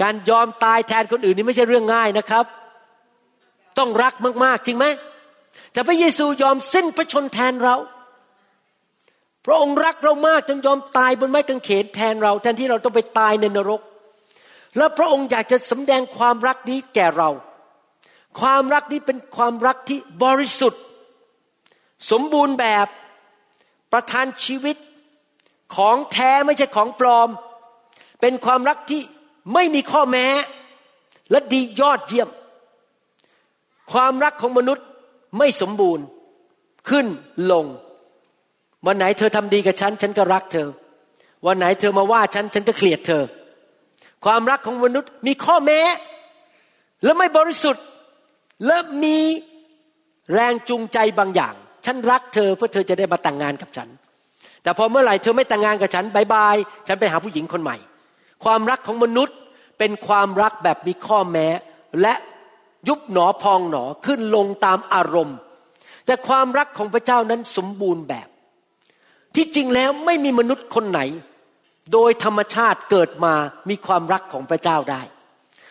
การยอมตายแทนคนอื่นนี่ไม่ใช่เรื่องง่ายนะครับ ต้องรักมากๆจริงไหมแต่พระเยซูยอมสิ้นพระชนแทนเรา พระองค์รักเรามากจนยอมตายบนไม้กางเขนแทนเราแทนที่เราต้องไปตายในนรก แล้วพระองค์อยากจะสำแดงความรักนี้แก่เรา ความรักนี้เป็นความรักที่บริสุทธิ์ สมบูรณ์แบบประทานชีวิตของแท้ไม่ใช่ของปลอม เป็นความรักที่ ไม่มีข้อแม้ และดียอดเยี่ยม ความรักของมนุษย์ไม่สมบูรณ์ ขึ้นลง วันไหนเธอทำดีกับฉัน ฉันก็รักเธอ วันไหนเธอมาว่าฉัน ฉันก็เกลียดเธอ ความรักของมนุษย์มีข้อแม้ และไม่บริสุทธิ์ และมีแรงจูงใจบางอย่าง ฉันรักเธอเพื่อเธอจะได้มาแต่งงานกับฉัน แต่พอเมื่อไหร่เธอไม่แต่งงานกับฉันบายบาย ฉันไปหาผู้หญิงคนใหม่ ความรักของมนุษย์เป็นความรักแบบมีข้อแม้ และยุบหนอพองหนอขึ้นลงตามอารมณ์ แต่ความรักของพระเจ้านั้นสมบูรณ์แบบ ที่จริงแล้วไม่มีมนุษย์คนไหน โดยธรรมชาติเกิดมามีความรักของพระเจ้าได้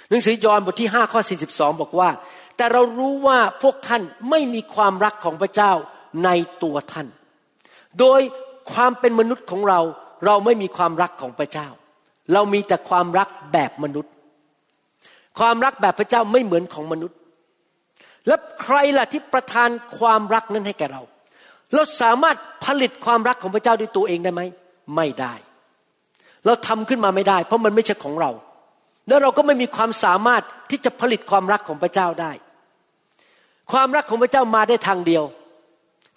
หนังสือยอห์นบทที่5ข้อ42 บอกว่า แต่เรารู้ว่าพวกท่านไม่มีความรักของพระเจ้าในตัวท่าน โดยความเป็นมนุษย์ของเราเราไม่มีความรักของพระเจ้า เรามีแต่ความรักแบบมนุษย์ ความรักแบบพระเจ้าไม่เหมือนของมนุษย์ แล้วใครล่ะที่ประทานความรักนั้นให้แก่เรา เราสามารถผลิตความรักของพระเจ้าด้วยตัวเองได้ไหม ไม่ได้ เราทำขึ้นมาไม่ได้ เพราะมันไม่ใช่ของเรา แล้วเราก็ไม่มีความสามารถที่จะผลิตความรักของพระเจ้าได้ ความรักของพระเจ้ามาได้ทางเดียว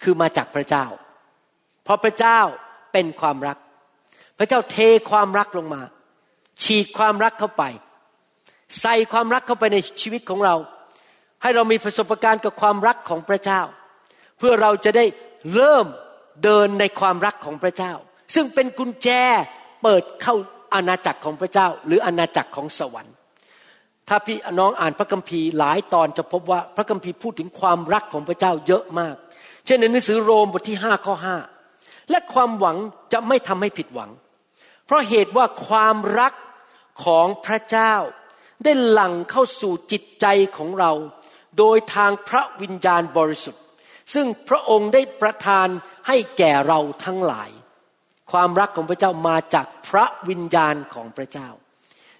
คือมาจากพระเจ้า เพราะพระเจ้าเป็นความรัก พระเจ้าเทความรักลงมา ฉีดความรักเข้าไป ใส่ความรักเข้าไปในชีวิตของเรา ให้เรามีประสบการณ์กับความรักของพระเจ้า เพื่อเราจะได้เริ่มเดินในความรักของพระเจ้า ซึ่งเป็นกุญแจเปิดเข้าอาณาจักรของพระเจ้า หรืออาณาจักรของสวรรค์ ถ้าพี่น้องอ่านพระคัมภีร์หลายตอนจะพบว่าพระคัมภีร์พูดถึงความรักของพระเจ้าเยอะมาก เช่นในหนังสือโรมบทที่ห้าข้อห้าและความหวังจะไม่ทำให้ผิดหวัง เพราะเหตุว่าความรัก ของพระเจ้า ได้หลั่งเข้าสู่จิตใจของเรา โดยทางพระวิญญาณบริสุทธิ์ ซึ่งพระองค์ได้ประทานให้แก่เราทั้งหลาย ความรักของพระเจ้ามาจากพระวิญญาณของพระเจ้า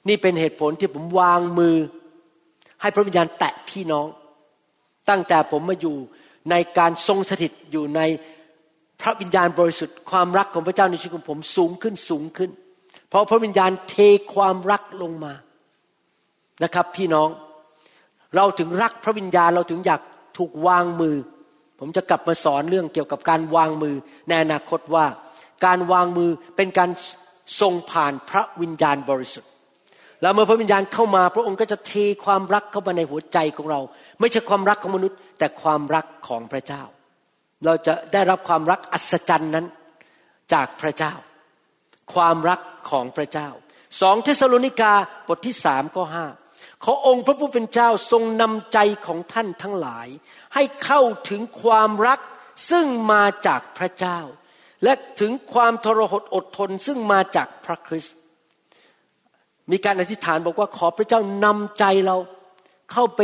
นี่เป็นเหตุผลที่ผมวางมือ ให้พระวิญญาณแตะพี่น้อง ตั้งแต่ผมมาอยู่ในการทรงสถิตอยู่ในพระวิญญาณบริสุทธิ์ความรักของพระเจ้าในชีวิตของผมสูงขึ้นสูงขึ้น ราะพระวิญญาณเทความรักลงมานะครับ พี่น้องเราถึงรักพระวิญญาณเราถึงอยากถูกวางมือ ผมจะกลับมาสอนเรื่องเกี่ยวกับการวางมือในอนาคตว่า การวางมือเป็นการทรงผ่านพระวิญญาณบริสุทธิ์ แล้วเมื่อพระวิญญาณเข้ามา พระองค์ก็จะเทความรักเข้ามาในหัวใจของเรา ไม่ใช่ความรักของมนุษย์ แต่ความรักของพระเจ้า เราจะได้รับความรักอัศจรรย์นั้นจากพระเจ้า ความรัก ของพระเจ้าสองเทสโลนิกาบทที่สามข้อห้าขอองค์พระผู้เป็นเจ้าทรงนำใจของท่านทั้งหลาย ให้เข้าถึงความรักซึ่งมาจากพระเจ้า และถึงความทรหดอดทนซึ่งมาจากพระคริสต์มีการอธิษฐานบอกว่าขอพระเจ้านำใจเราเข้าไป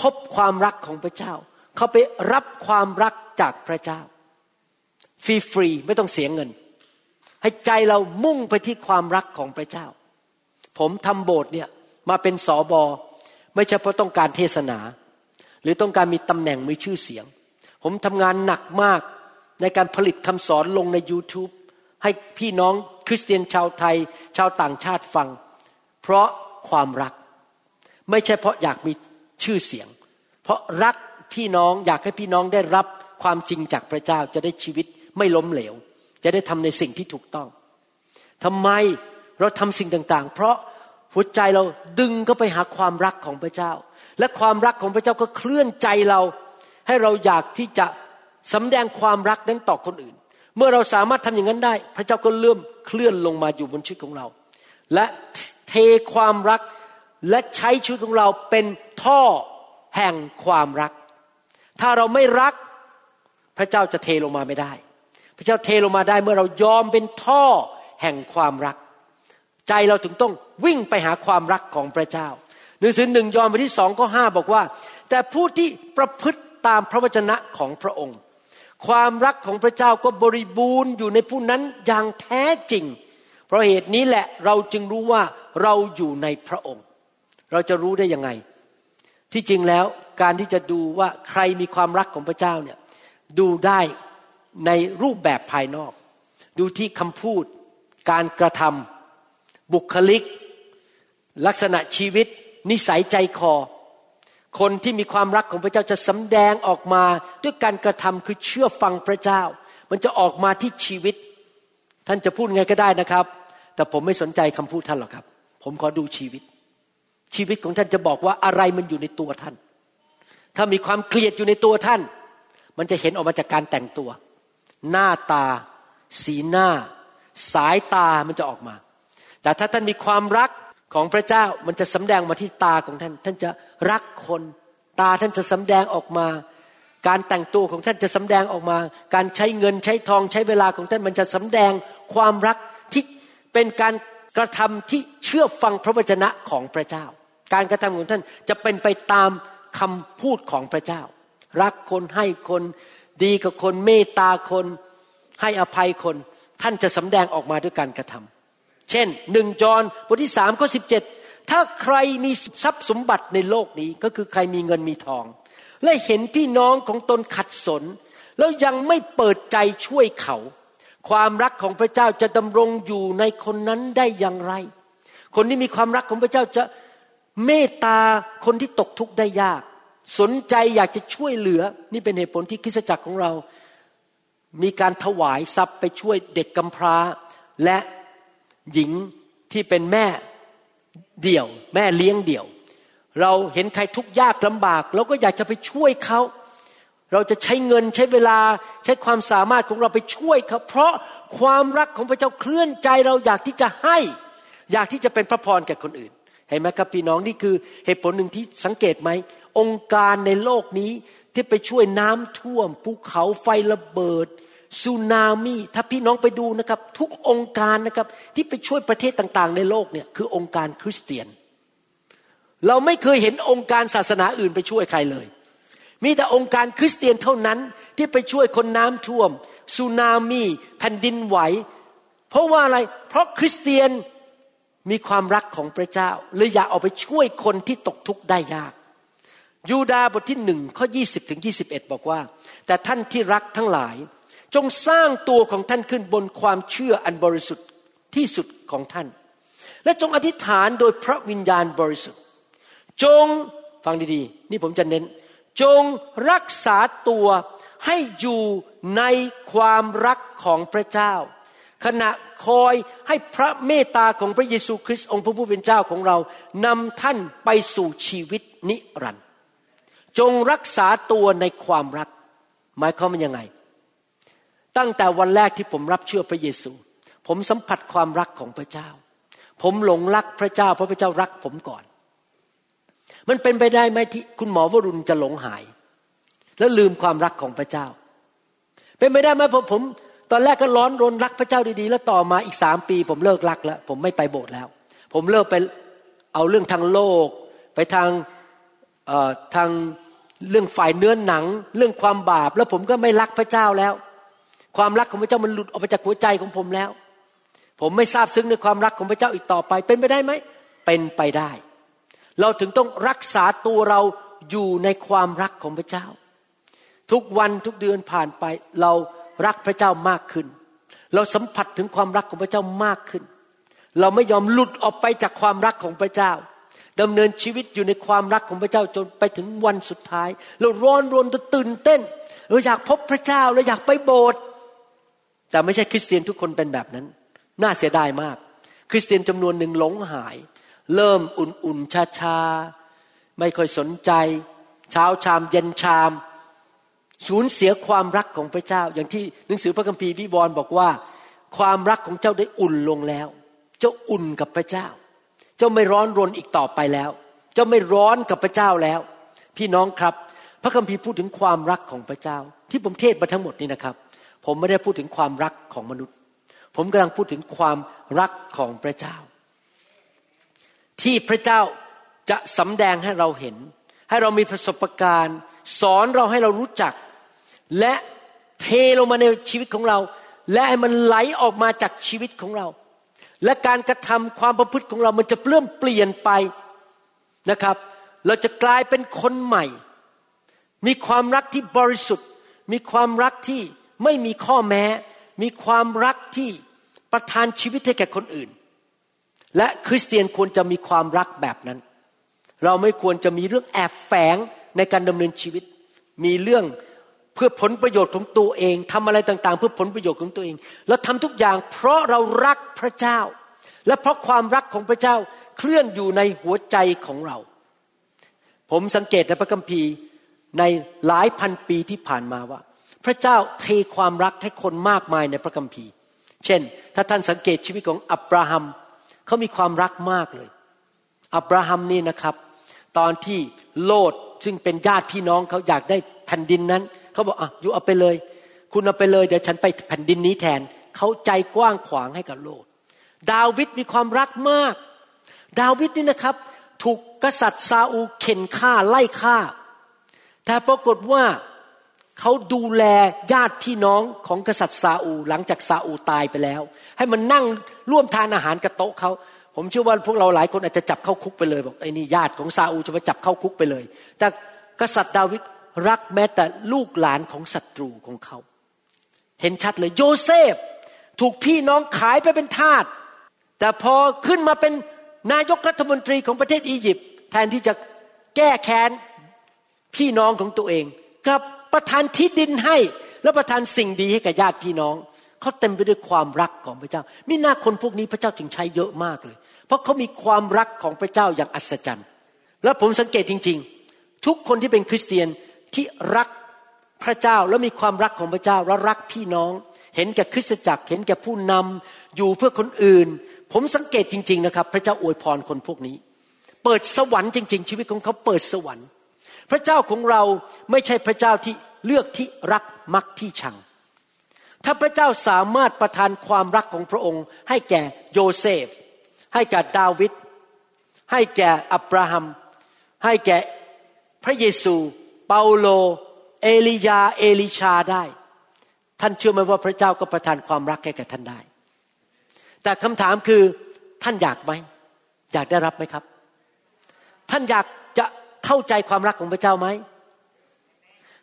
พบความรักของพระเจ้า เข้าไปรับความรักจากพระเจ้าฟรีฟรีไม่ต้องเสียเงิน ให้ใจเรามุ่งไปที่ความรักของพระเจ้า ผมทำโบสถ์เนี่ยมาเป็นสอบอไม่ใช่เพราะต้องการเทศนา หรือต้องการมีตำแหน่งมีชื่อเสียง ผมทำงานหนักมากในการผลิตคำสอนลงใน YouTube ให้พี่น้องคริสเตียนชาวไทย ชาวต่างชาติฟัง เพราะความรัก ไม่ใช่เพราะอยากมีชื่อเสียง เพราะรักพี่น้องอยากให้พี่น้องได้รับความจริงจากพระเจ้าจะได้ชีวิตไม่ล้มเหลว จะได้ทำในสิ่งที่ถูกต้องทำไมเราทำสิ่งต่างๆ เพราะหัวใจเราดึงก็ไปหาความรักของพระเจ้า และความรักของพระเจ้าก็เคลื่อนใจเรา ให้เราอยากที่จะสำแดงความรักนั้นต่อคนอื่น เมื่อเราสามารถทำอย่างนั้นได้ พระเจ้าก็เลื่อมเคลื่อนลงมาอยู่บนชีวิตของเรา และเทความรักและใช้ชีวิตของเราเป็นท่อแห่งความรัก ถ้าเราไม่รัก พระเจ้าจะเทลงมาไม่ได้ พระเจ้าเทลงมาได้เมื่อเรายอมเป็นท่อแห่งความรัก ใจเราถึงต้องวิ่งไปหาความรักของพระเจ้าหนังสือหนึ่งยอห์นบทที่สองก็ห้าบอกว่า แต่ผู้ที่ประพฤติตามพระวจนะของพระองค์ ความรักของพระเจ้าก็บริบูรณ์อยู่ในผู้นั้นอย่างแท้จริง เพราะเหตุนี้แหละเราจึงรู้ว่าเราอยู่ในพระองค์ เราจะรู้ได้ยังไง ที่จริงแล้วการที่จะดูว่าใครมีความรักของพระเจ้าเนี่ยดูได้ ในรูปแบบภายนอก ดูที่คำพูด การกระทำบุคลิก ลักษณะชีวิต นิสัยใจคอ คนที่มีความรักของพระเจ้าจะสำแดงออกมาด้วยการกระทำคือเชื่อฟังพระเจ้า มันจะออกมาที่ชีวิต ท่านจะพูดไงก็ได้นะครับ แต่ผมไม่สนใจคำพูดท่านหรอกครับ ผมขอดูชีวิต ชีวิตของท่านจะบอกว่าอะไรมันอยู่ในตัวท่าน ถ้ามีความเกลียดอยู่ในตัวท่าน มันจะเห็นออกมาจากการแต่งตัว หน้าตา สีหน้า สายตามันจะออกมา แต่ถ้าท่านมีความรักของพระเจ้ามันจะสำแดงมาที่ตาของท่าน ท่านจะรักคน ตาท่านจะสำแดงออกมา การแต่งตัวของท่านจะสำแดงออกมา การใช้เงินใช้ทองใช้เวลาของท่านมันจะสำแดงความรักที่เป็นการกระทำที่เชื่อฟังพระวจนะของพระเจ้า การกระทำของท่านจะเป็นไปตามคำพูดของพระเจ้า รักคนให้คน ดีกับคนเมตตาคน ให้อภัยคน ท่านจะสำแดงออกมาด้วยการกระทำเช่นหนึ่งจอห์นบทที่สามข้อสิบเจ็ดถ้าใครมีทรัพย์สมบัติในโลกนี้ก็คือใครมีเงินมีทอง และเห็นพี่น้องของตนขัดสน แล้วยังไม่เปิดใจช่วยเขา ความรักของพระเจ้าจะดำรงอยู่ในคนนั้นได้อย่างไร คนที่มีความรักของพระเจ้าจะเมตตาคนที่ตกทุกข์ได้ยาก สนใจอยากจะช่วยเหลือ นี่เป็นเหตุผลที่คริสตจักรของเรา มีการถวายทรัพย์ไปช่วยเด็กกำพร้า และหญิงที่เป็นแม่เดี่ยว แม่เลี้ยงเดี่ยว เราเห็นใครทุกข์ยากลำบากเราก็อยากจะไปช่วยเขา เราจะใช้เงินใช้เวลาใช้ความสามารถของเราไปช่วยเขาเพราะความรักของพระเจ้าเคลื่อนใจเราอยากที่จะให้ อยากที่จะเป็นพระพรแก่คนอื่นเห็นไหมครับพี่น้องนี่คือเหตุผลหนึ่งที่สังเกตไหม องค์การในโลกนี้ที่ไปช่วยน้ำท่วมภูเขาไฟระเบิดซูนามิถ้าพี่น้องไปดูนะครับ ทุกองค์การนะครับ ที่ไปช่วยประเทศต่างๆ ในโลกเนี่ยคือองค์การคริสเตียน เราไม่เคยเห็นองค์การศาสนาอื่นไปช่วยใครเลย มีแต่องค์การคริสเตียนเท่านั้นที่ไปช่วยคนน้ำท่วมซูนามิแผ่นดินไหว เพราะว่าอะไร เพราะคริสเตียนมีความรักของพระเจ้าเลยอยากเอาไปช่วยคนที่ตกทุกข์ได้ยาก ยูดาห์บทที่หนึ่งข้อ20ถึง21บอกว่า แต่ท่านที่รักทั้งหลาย จงสร้างตัวของท่านขึ้นบนความเชื่ออันบริสุทธิ์ที่สุดของท่าน และจงอธิษฐานโดยพระวิญญาณบริสุทธิ์ จงฟังดีๆ นี่ผมจะเน้น จงรักษาตัวให้อยู่ในความรักของพระเจ้า ขณะคอยให้พระเมตตาของพระเยซูคริสต์องค์พระผู้เป็นเจ้าของเรานำท่านไปสู่ชีวิตนิรันดร์ จงรักษาตัวในความรัก หมายความว่ายังไง ตั้งแต่วันแรกที่ผมรับเชื่อพระเยซู ผมสัมผัสความรักของพระเจ้า ผมหลงรักพระเจ้า เพราะพระเจ้ารักผมก่อน มันเป็นไปได้ไหมที่คุณหมอวรุณจะหลงหาย แล้วลืมความรักของพระเจ้า เป็นไปได้ไหมผมผมตอนแรกก็ร้อนรนรักพระเจ้าดีๆ แล้วต่อมาอีกสามปี ผมเลิกรักแล้ว ผมไม่ไปโบสถ์แล้ว ผมเลิกไปเอาเรื่องทางโลก ไปทาง ทางเรื่องฝ่ายเนื้อหนัง เรื่องความบาป แล้วผมก็ไม่รักพระเจ้าแล้ว ความรักของพระเจ้ามันหลุดออกไปจากหัวใจของผมแล้ว ผมไม่ทราบซึ้งในความรักของพระเจ้าอีกต่อไป เป็นไปได้ไหมเป็นไปได้ เราถึงต้องรักษาตัวเราอยู่ในความรักของพระเจ้า ทุกวันทุกเดือนผ่านไป เรารักพระเจ้ามากขึ้น เราสัมผัสถึงความรักของพระเจ้ามากขึ้น เราไม่ยอมหลุดออกไปจากความรักของพระเจ้า ดำเนินชีวิตอยู่ในความรักของพระเจ้าจนไปถึงวันสุดท้าย เราร้อนรนตื่นเต้น เราอยากพบพระเจ้าเราอยากไปโบสถ์แต่ไม่ใช่คริสเตียนทุกคนเป็นแบบนั้น น่าเสียดายมาก คริสเตียนจำนวนหนึ่งหลงหาย เริ่มอุ่นๆชาๆไม่ค่อยสนใจ เช้าชามเย็นชาม สูญเสียความรักของพระเจ้า อย่างที่หนังสือพระคัมภีร์วิวรณ์บอกว่า ความรักของเจ้าได้อุ่นลงแล้ว เจ้าอุ่นกับพระเจ้า เจ้าไม่ร้อนรนอีกต่อไปแล้ว เจ้าไม่ร้อนกับพระเจ้าแล้ว พี่น้องครับ พระคัมภีร์พูดถึงความรักของพระเจ้า ที่ผมเทศมาทั้งหมดนี้นะครับ ผมไม่ได้พูดถึงความรักของมนุษย์ ผมกำลังพูดถึงความรักของพระเจ้า ที่พระเจ้าจะสำแดงให้เราเห็น ให้เรามีประสบการณ์ สอนเราให้เรารู้จัก และเทลงมาในชีวิตของเรา และให้มันไหลออกมาจากชีวิตของเรา และการกระทำความประพฤติของเรามันจะเริ่มเปลี่ยนไปนะครับ เราจะกลายเป็นคนใหม่ มีความรักที่บริสุทธิ์ มีความรักที่ไม่มีข้อแม้ มีความรักที่ประทานชีวิตให้แก่คนอื่น และคริสเตียนควรจะมีความรักแบบนั้น เราไม่ควรจะมีเรื่องแอบแฝงในการดำเนินชีวิต มีเรื่อง เพื่อผลประโยชน์ของตัวเองทำอะไรต่างๆ เพื่อผลประโยชน์ของตัวเองแล้วทำทุกอย่างเพราะเรารักพระเจ้า และเพราะความรักของพระเจ้าเคลื่อนอยู่ในหัวใจของเรา ผมสังเกตในพระคัมภีร์ในหลายพันปีที่ผ่านมาว่า พระเจ้าเทความรักให้คนมากมายในพระคัมภีร์ เช่น ถ้าท่านสังเกตชีวิตของอับราฮัมเขามีความรักมากเลย อับราฮัมนี่นะครับ ตอนที่โลดซึ่งเป็นญาติพี่น้องเขาอยากได้แผ่นดินนั้น เขาบอกอะอยู่เอาไปเลย คุณเอาไปเลยเดี๋ยวฉันไปแผ่นดินนี้แทนเขาใจกว้างขวางให้กับโลดดาวิดมีความรักมาก ดาวิดนี่นะครับ ถูกกษัตริย์ซาอูเข็นฆ่าไล่ฆ่า แต่ปรากฏว่าเขาดูแลญาติพี่น้องของกษัตริย์ซาอูหลังจากซาอูตายไปแล้ว ให้มันนั่งร่วมทานอาหารกับโต๊ะเขาผมเชื่อว่าพวกเราหลายคนอาจจะจับเข้าคุกไปเลยบอกไอ้นี่ญาติของซาอูจะมาจับเข้าคุกไปเลย แต่กษัตริย์ดาวิด รักแม้แต่ลูกหลานของศัตรูของเขา เห็นชัดเลยโยเซฟ ถูกพี่น้องขายไปเป็นทาสแต่พอขึ้นมาเป็นนายกรัฐมนตรีของประเทศอียิปต์แทนที่จะแก้แค้นพี่น้องของตัวเองกับประทานที่ดินให้และประทานสิ่งดีให้กับญาติพี่น้อง เขาเต็มไปด้วยความรักของพระเจ้ามิหน้าคนพวกนี้พระเจ้าจึงใช้เยอะมากเลย เพราะเขามีความรักของพระเจ้าอย่างอัศจรรย์ และผมสังเกตจริง ๆ ทุกคนที่เป็นคริสเตียน ที่รักพระเจ้าและมีความรักของพระเจ้าและรักพี่น้อง เห็นแก่คริสตจักร เห็นแก่ผู้นำอยู่เพื่อคนอื่น ผมสังเกตจริง ๆนะครับ พระเจ้าอวยพรคนพวกนี้ เปิดสวรรค์จริง ๆ ชีวิตของเขาเปิดสวรรค์ พระเจ้าของเราไม่ใช่พระเจ้าที่เลือกที่รักมักที่ชัง ถ้าพระเจ้าสามารถประทานความรักของพระองค์ ให้แก่โยเซฟ ให้แก่ดาวิดให้แก่อับราฮัม ให้แก่พระเยซู เปาโล เอลียา เอลิชาได้ ท่านเชื่อไหมว่าพระเจ้าก็ประทานความรักให้แก่ท่านได้ แต่คำถามคือท่านอยากไหม อยากได้รับไหมครับ ท่านอยากจะเข้าใจความรักของพระเจ้าไหม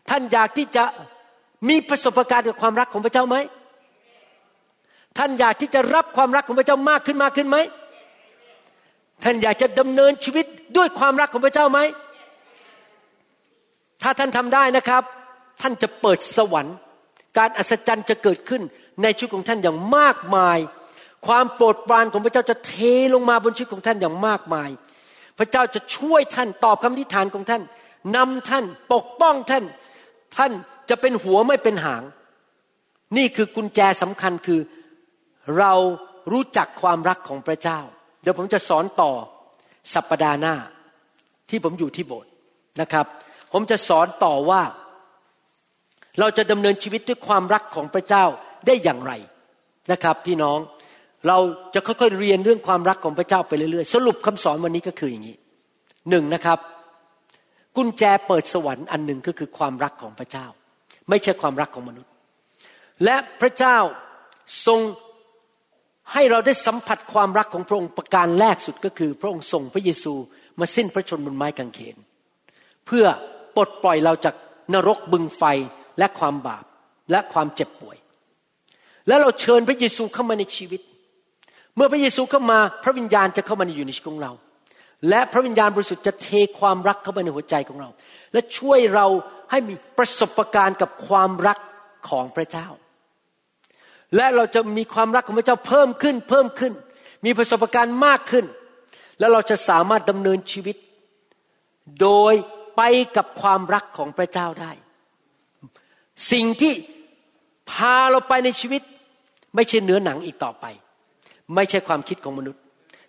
ท่านอยากที่จะมีประสบการณ์กับความรักของพระเจ้าไหม ท่านอยากที่จะรับความรักของพระเจ้ามากขึ้นมากขึ้นไหม ท่านอยากจะดำเนินชีวิตด้วยความรักของพระเจ้าไหม ถ้าท่านทำได้นะครับ ท่านจะเปิดสวรรค์ การอัศจรรย์จะเกิดขึ้นในชีวิตของท่านอย่างมากมาย ความโปรดปรานของพระเจ้าจะเทลงมาบนชีวิตของท่านอย่างมากมาย พระเจ้าจะช่วยท่านตอบคำอธิษฐานของท่านนำท่านปกป้องท่าน ท่านจะเป็นหัวไม่เป็นหาง นี่คือกุญแจสำคัญคือเรารู้จักความรักของพระเจ้า เดี๋ยวผมจะสอนต่อสัปปดาห์หน้าที่ผมอยู่ที่โบสถ์นะครับ ผมจะสอนต่อว่า เราจะดำเนินชีวิตด้วยความรักของพระเจ้าได้อย่างไรนะครับ พี่น้องเราจะค่อยๆเรียนเรื่องความรักของพระเจ้าไปเรื่อยๆ สรุปคำสอนวันนี้ก็คืออย่างนี้หนึ่งนะครับ กุญแจเปิดสวรรค์อันหนึ่งก็คือความรักของพระเจ้า ไม่ใช่ความรักของมนุษย์ และพระเจ้าทรงให้เราได้สัมผัสความรักของพระองค์ประการแรกสุดก็คือ พระองค์ส่งพระเยซูมาสิ้นพระชนม์บนไม้กางเขน เพื่อ ปลดปล่อยเราจากนรกบึงไฟและความบาปและความเจ็บป่วย และเราเชิญพระเยซูเข้ามาในชีวิต เมื่อพระเยซูเข้ามาพระวิญญาณจะเข้ามาอยู่ในชีวิตของเรา และพระวิญญาณบริสุทธิ์จะเทความรักเข้ามาในหัวใจของเรา และช่วยเราให้มีประสบการณ์กับความรักของพระเจ้า และเราจะมีความรักของพระเจ้าเพิ่มขึ้นเพิ่มขึ้น มีประสบการณ์มากขึ้น และเราจะสามารถดำเนินชีวิต โดย ไปกับความรักของพระเจ้าได้ สิ่งที่พาเราไปในชีวิต ไม่ใช่เนื้อหนังอีกต่อไป ไม่ใช่ความคิดของมนุษย์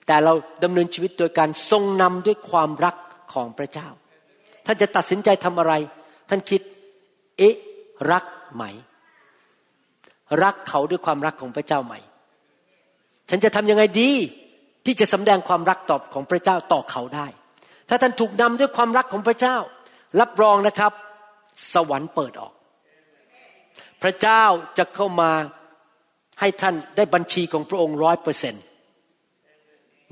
แต่เราดำเนินชีวิตโดยการทรงนำด้วยความรักของพระเจ้า ท่านจะตัดสินใจทำอะไร ท่านคิด เอ๊ะ รักไหม รักเขาด้วยความรักของพระเจ้าไหม ฉันจะทำยังไงดีที่จะสำแดงความรักตอบของพระเจ้าต่อเขาได้ ถ้าท่านถูกนำด้วยความรักของพระเจ้า รับรองนะครับ สวรรค์เปิดออก พระเจ้าจะเข้ามาให้ท่านได้บัญชีของพระองค์ร้อยเปอร์เซ็นต์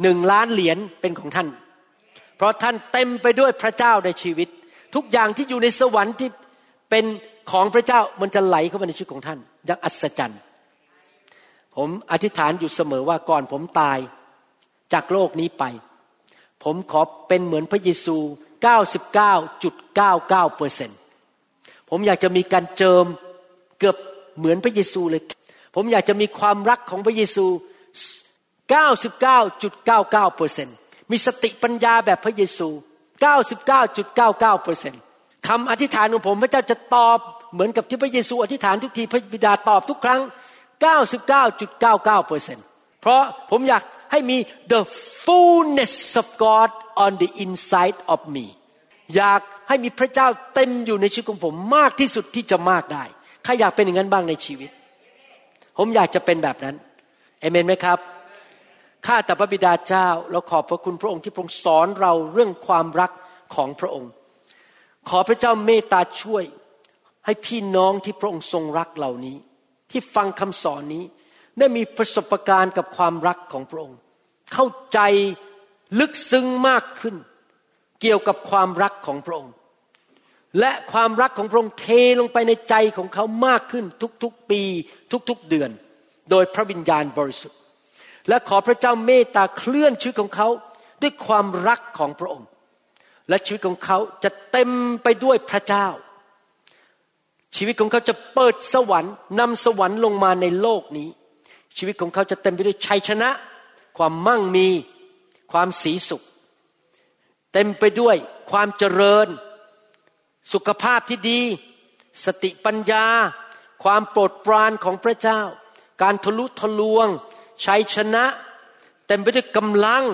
หนึ่งล้านเหรียญเป็นของท่าน เพราะท่านเต็มไปด้วยพระเจ้าในชีวิต ทุกอย่างที่อยู่ในสวรรค์ที่เป็นของพระเจ้ามันจะไหลเข้ามาในชีวิตของท่านอย่างอัศจรรย์ ผมอธิษฐานอยู่เสมอว่าก่อนผมตายจากโลกนี้ไป ผมขอเป็นเหมือนพระเยซู 99.99เปอร์เซนผมอยากจะมีการเจิมเกือบเหมือนพระเยซูเลย ผมอยากจะมีความรักของพระเยซู 99.99เปอร์เซนมีสติปัญญาแบบพระเยซู 99.99เปอร์เซนคำอธิษฐานของผมพระเจ้าจะตอบเหมือนกับที่พระเยซูอธิษฐานทุกทีพระบิดาตอบทุกครั้ง 99.99เปอร์เซนเพราะผมอยาก ให้มี the fullness of God on the inside of me อยากให้มีพระเจ้าเต็มอยู่ในชีวิตของผมมากที่สุดที่จะมากได้ ใครอยากเป็นอย่างนั้นบ้างในชีวิต ผมอยากจะเป็นแบบนั้นเอเมนไหมครับ ข้าแต่พระบิดาเจ้าเราขอบพระคุณพระองค์ที่พระองค์สอนเราเรื่องความรักของพระองค์ ขอพระเจ้าเมตตาช่วย ให้พี่น้องที่พระองค์ทรงรักเหล่านี้ ที่ฟังคำสอนนี้ ได้มีประสบการณ์กับความรักของพระองค์ เข้าใจลึกซึ้งมากขึ้น เกี่ยวกับความรักของพระองค์ และความรักของพระองค์เทลงไปในใจของเขามากขึ้นทุกๆปีทุกๆเดือน โดยพระวิญญาณบริสุทธิ์ และขอพระเจ้าเมตตาเคลื่อนชีวิตของเขาด้วยความรักของพระองค์ และชีวิตของเขาจะเต็มไปด้วยพระเจ้า ชีวิตของเขาจะเปิดสวรรค์นำสวรรค์ลงมาในโลกนี้ ชีวิตของเขาจะเต็มไปด้วยชัยชนะ ความมั่งมีความสีสุข เต็มไปด้วยความเจริญ สุขภาพที่ดี สติปัญญา ความโปรดปรานของพระเจ้า การทะลุทะลวงชัยชนะ เต็มไปด้วยกำลัง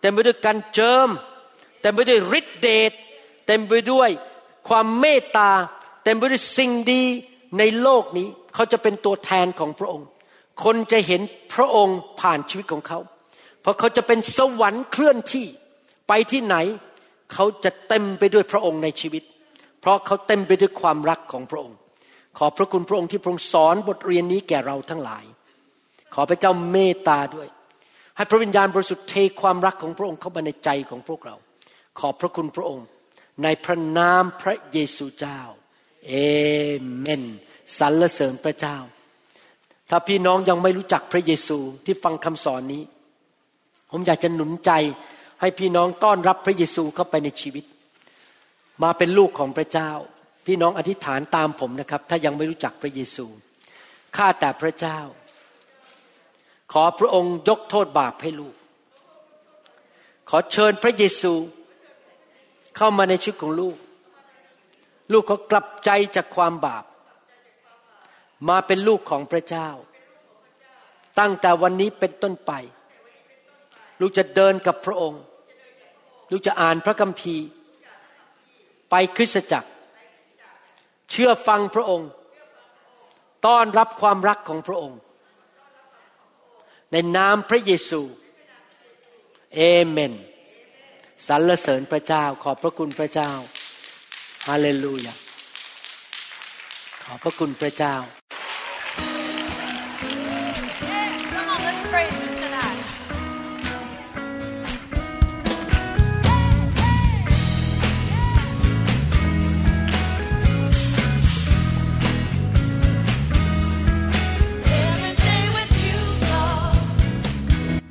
เต็มไปด้วยการเจิม เต็มไปด้วยฤทธิเดชเต็มไปด้วยความเมตตา เต็มไปด้วยสิ่งดีในโลกนี้ เขาจะเป็นตัวแทนของพระองค์ คนจะเห็นพระองค์ผ่านชีวิตของเขา เพราะเขาจะเป็นสวรรค์เคลื่อนที่ไปที่ไหน เขาจะเต็มไปด้วยพระองค์ในชีวิต เพราะเขาเต็มไปด้วยความรักของพระองค์ ขอบพระคุณพระองค์ที่พระองค์สอนบทเรียนนี้แก่เราทั้งหลาย ขอพระเจ้าเมตตาด้วย ให้พระวิญญาณบริสุทธิ์เทความรักของพระองค์เข้ามาในใจของพวกเรา ขอบพระคุณพระองค์ ในพระนามพระเยซูเจ้า เอเมนสรรเสริญพระเจ้า ถ้าพี่น้องยังไม่รู้จักพระเยซูที่ฟังคำสอนนี้ ผมอยากจะหนุนใจให้พี่น้องต้อนรับพระเยซูเข้าไปในชีวิต มาเป็นลูกของพระเจ้า พี่น้องอธิษฐานตามผมนะครับ ถ้ายังไม่รู้จักพระเยซูข้าแต่พระเจ้า ขอพระองค์ยกโทษบาปให้ลูก ขอเชิญพระเยซู เข้ามาในชีวิตของลูก ลูกขากลับใจจากความบาป มาเป็นลูกของพระเจ้า ตั้งแต่วันนี้เป็นต้นไป ลูกจะเดินกับพระองค์ ลูกจะอ่านพระคัมภีร์ ไปคริสตจักร เชื่อฟังพระองค์ ต้อนรับความรักของพระองค์ ในนามพระเยซูเอเมนสรรเสริญพระเจ้า ขอบพระคุณพระเจ้าฮาเลลูยาขอบพระคุณพระเจ้า